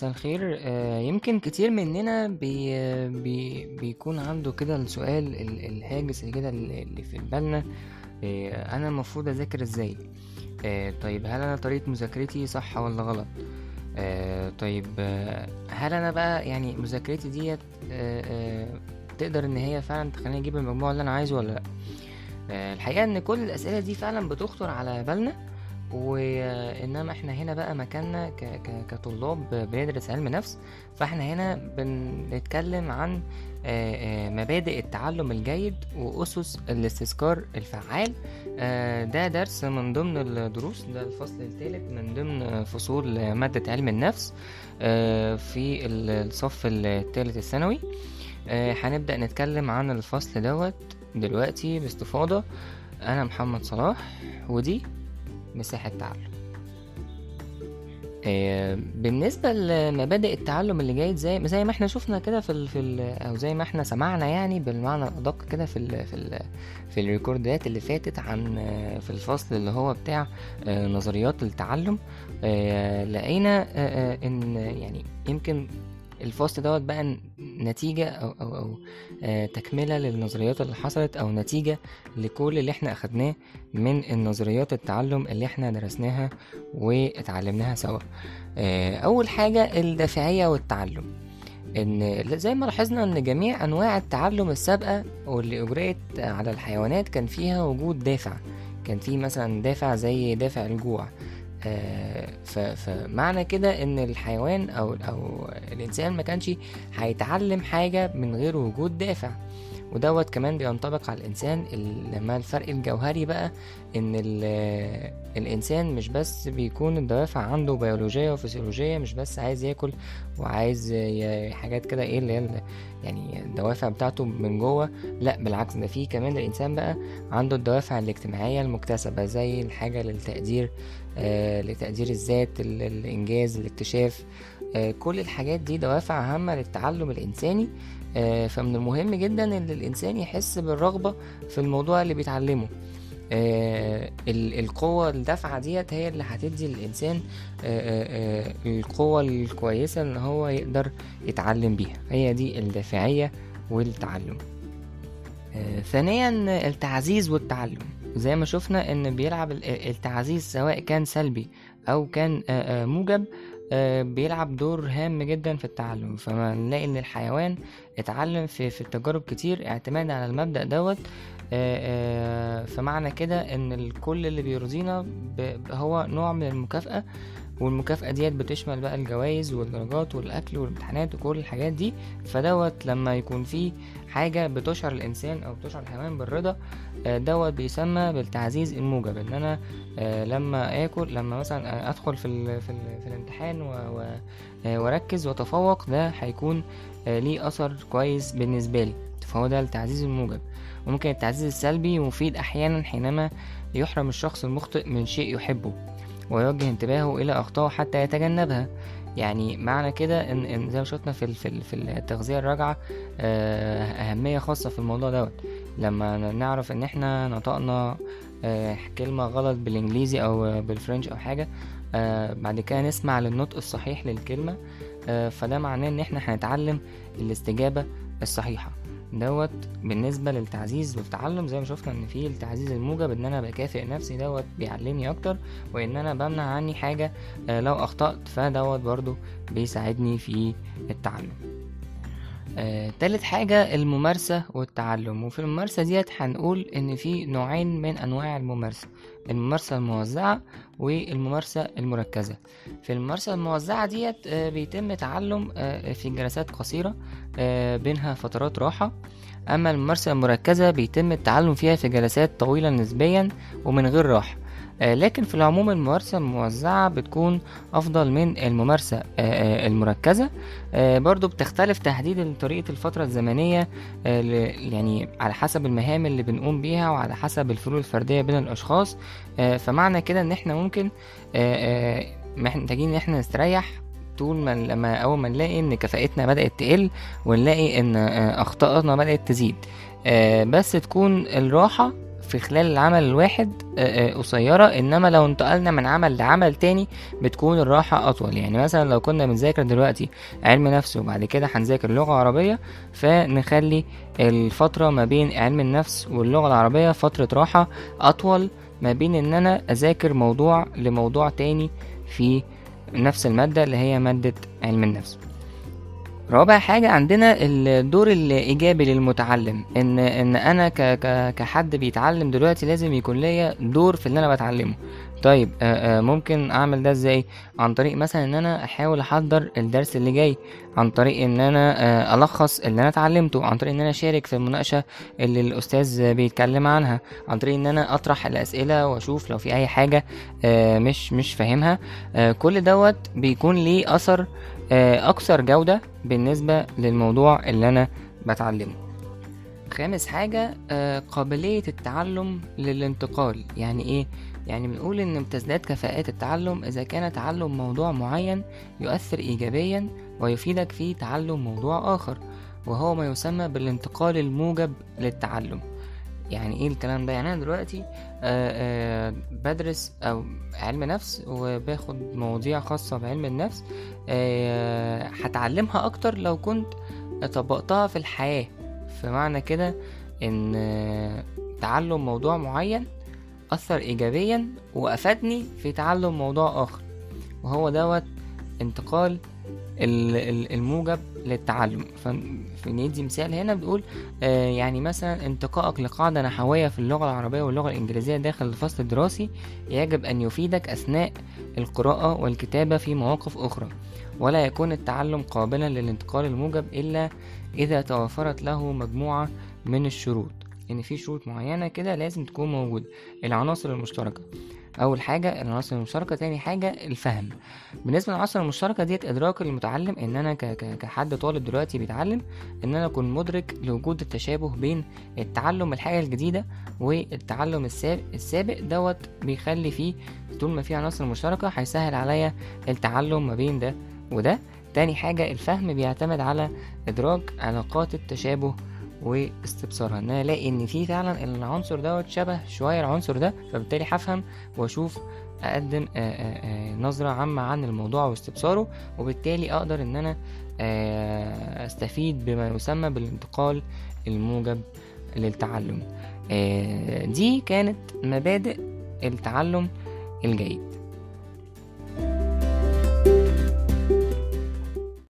مساء الخير. آه، يمكن كتير مننا بي بي بيكون عنده كده السؤال ال- الهاجس اللي كده اللي في بالنا. آه، أنا المفروض أذاكر إزاي؟ آه، طيب هل أنا طريقة مذاكرتي صح ولا غلط؟ طيب هل أنا بقى يعني مذاكرتي ديت تقدر إن هي فعلا تخليني أجيب المجموع اللي أنا عايزه ولا لأ؟ الحقيقة إن كل الأسئلة دي فعلا بتخطر على بالنا. وإنما إحنا هنا بقى مكاننا. كطلاب بندرس علم نفس فإحنا هنا بنتكلم عن مبادئ التعلم الجيد وأسس الاستذكار الفعال ده درس من ضمن الدروس ده الفصل الثالث من ضمن فصول مادة علم النفس في الصف الثالث الثانوي هنبدأ نتكلم عن الفصل دوت دلوقتي باستفاضة أنا محمد صلاح ودي مساحة تعلم آه، بالنسبة لمبادئ التعلم اللي جيد زي زي ما إحنا شفنا كده في ال في ال أو زي ما إحنا سمعنا يعني بالمعنى الأدق كده في ال في ال في الريكوردات اللي فاتت عن آه، في الفصل اللي هو بتاع آه، نظريات التعلم. لقينا إن يعني يمكن الفصل دوت بقى نتيجة أو أو أو آه، تكملة للنظريات اللي حصلت أو نتيجة لكل اللي إحنا أخدناه من النظريات التعلم اللي إحنا درسناها واتعلمناها سوا. آه، أول حاجة الدافعية والتعلم. إن زي ما لاحظنا إن جميع أنواع التعلم السابقة واللي أجريت على الحيوانات كان فيها وجود دافع. كان في مثلا دافع زي دافع الجوع. فمعنى كده إن الحيوان أو أو الإنسان ما كانش هيتعلم حاجة من غير وجود دافع. ودوت كمان بينطبق على الإنسان ال- لما الفرق الجوهري بقى إن ال- الإنسان مش بس بيكون الدوافع عنده بيولوجية وفسيولوجية مش بس عايز ياكل وعايز حاجات كده إيه اللي هي يعني الدوافع بتاعته من جوه لأ بالعكس ده في كمان الإنسان بقى عنده الدوافع الاجتماعية المكتسبة زي الحاجة للتقدير آه لتقدير الذات ال- الإنجاز الاكتشاف آه كل الحاجات دي دوافع هامة للتعلم الإنساني فمن المهم جدا إن الإنسان يحس بالرغبة في الموضوع اللي بيتعلمه. آه ال- القوة الدافعة ديت هي اللي هتدي للإنسان آه آه آه القوة الكويسة إن هو يقدر يتعلم بيها. هي دي الدافعية والتعلم. آه ثانيا التعزيز والتعلم. زي ما شفنا إن بيلعب ال- التعزيز سواء كان سلبي أو كان آه، آه، موجب آه، بيلعب دور هام جدا في التعلم. فما نلاقي إن الحيوان اتعلم في في التجارب كتير اعتماد على المبدأ دوت. آه، آه، فمعنى كده إن الكل اللي بيرضينا هو نوع من المكافأة. والمكافأة ديت بتشمل بقى الجوائز والدرجات والأكل والامتحانات وكل الحاجات دي. فدوت لما يكون في حاجة بتشعر الإنسان أو بتشعر الحيوان بالرضا آه، دوت بيسمى بالتعزيز الموجب. إن أنا آه، لما آكل لما مثلا أدخل في ال في, ال في الامتحان آه، وأركز وأتفوق ده هيكون ليه أثر كويس بالنسبة لي. فهو ده التعزيز الموجب. وممكن التعزيز السلبي مفيد أحيانا حينما يحرم الشخص المخطئ من شيء يحبه. ويوجه انتباهه إلى أخطائه حتى يتجنبها. يعني معنى كده إن, إن زي ما شفنا في في في التغذية الراجعة آه، أهمية خاصة في الموضوع دوت. لما نعرف إن إحنا نطقنا آه، كلمة غلط بالإنجليزي أو بالفرنش أو حاجة آه، بعد كده نسمع للنطق الصحيح للكلمة فده معناه إن إحنا هنتعلم الاستجابة الصحيحة. دوت بالنسبة للتعزيز والتعلم زي ما شفنا إن في التعزيز الموجب إن أنا بكافئ نفسي دوت بيعلمني أكتر وإن أنا بمنع عني حاجة آه، لو أخطأت فدوت برضو بيساعدني في التعلم. آه، تالت حاجة الممارسة والتعلم. وفي الممارسة ديت هنقول إن في نوعين من أنواع الممارسة الممارسة الموزعة والممارسة المركزة. في الممارسة الموزعة ديت آه، بيتم تعلم آه، في جلسات قصيرة بينها فترات راحة. أما الممارسة المركزة بيتم التعلم فيها في جلسات طويلة نسبيا ومن غير راحة. لكن في العموم الممارسة الموزعة بتكون أفضل من الممارسة آه، آه، المركزة. آه، برضو بتختلف تحديد طريقة الفترة الزمنية آه، يعني على حسب المهام اللي بنقوم بيها وعلى حسب الفروق الفردية بين الأشخاص. آه، فمعنى كده إن إحنا ممكن آه، آه، محتاجين إن إحنا نستريح طول ما لما أول ما نلاقي إن كفاءتنا بدأت تقل ونلاقي إن آه، أخطائنا بدأت تزيد. آه، بس تكون الراحة في خلال العمل الواحد آه، آه، قصيرة إنما لو انتقلنا من عمل لعمل تاني بتكون الراحة أطول. يعني مثلا لو كنا بنذاكر دلوقتي علم نفس وبعد كده هنذاكر لغة عربية فنخلي الفترة ما بين علم النفس واللغة العربية فترة راحة أطول ما بين إن أنا أذاكر موضوع لموضوع تاني في نفس المادة اللي هي مادة علم النفس. رابع حاجة عندنا الدور الإيجابي للمتعلم. إن إن أنا ك ك كحد بيتعلم دلوقتي لازم يكون ليا دور في اللي أنا بتعلمه. طيب آه، آه، ممكن أعمل ده إزاي؟ عن طريق مثلا إن أنا أحاول أحضر الدرس اللي جاي عن طريق إن أنا آه، ألخص اللي أنا اتعلمته عن طريق إن أنا أشارك في المناقشة اللي الأستاذ بيتكلم عنها عن طريق إن أنا أطرح الأسئلة وأشوف لو في أي حاجة مش مش فاهمها. كل دوت بيكون ليه أثر أكثر جودة بالنسبة للموضوع اللي أنا بتعلمه. خامس حاجة آه، قابلية التعلم للانتقال. يعني إيه؟ يعني بنقول إن امتزاج كفاءات التعلم إذا كان تعلم موضوع معين يؤثر إيجابيا ويفيدك في تعلم موضوع آخر وهو ما يسمى بالانتقال الموجب للتعلم. يعني إيه الكلام ده؟ يعني أنا دلوقتي آه آه بدرس أو علم نفس وباخد مواضيع خاصة بعلم النفس آه هتعلمها أكتر لو كنت طبقتها في الحياة. فمعنى كده إن تعلم موضوع معين أثر ايجابيا وأفادني في تعلم موضوع آخر. وهو دوت انتقال ال- ال- الموجب للتعلم. فندي مثال هنا بنقول آه، يعني مثلا انتقائك لقاعدة نحوية في اللغة العربية واللغة الإنجليزية داخل الفصل الدراسي يجب أن يفيدك أثناء القراءة والكتابة في مواقف أخرى ولا يكون التعلم قابلا للانتقال الموجب إلا إذا توفرت له مجموعة من الشروط. إن في شروط معينة كده لازم تكون موجودة. العناصر المشتركة. أول حاجة العناصر المشتركة تاني حاجة الفهم. بالنسبة للعناصر المشتركة ديت إدراك المتعلم ك- ك- كحد طالب دلوقتي بيتعلم إن أنا أكون مدرك لوجود التشابه بين التعلم الحاجة الجديدة والتعلم السابق دوت بيخلي فيه طول ما في عناصر مشتركة هيسهل عليا التعلم ما بين ده وده. تاني حاجة الفهم بيعتمد على إدراك علاقات التشابه واستبصارها. إن أنا ألاقي إن في فعلا العنصر دوت شبه شوية العنصر ده فبالتالي هفهم وأشوف أقدم نظرة عامة عن الموضوع واستبصاره وبالتالي أقدر إن أنا أستفيد بما يسمى بالانتقال الموجب للتعلم. دي كانت مبادئ التعلم الجيد.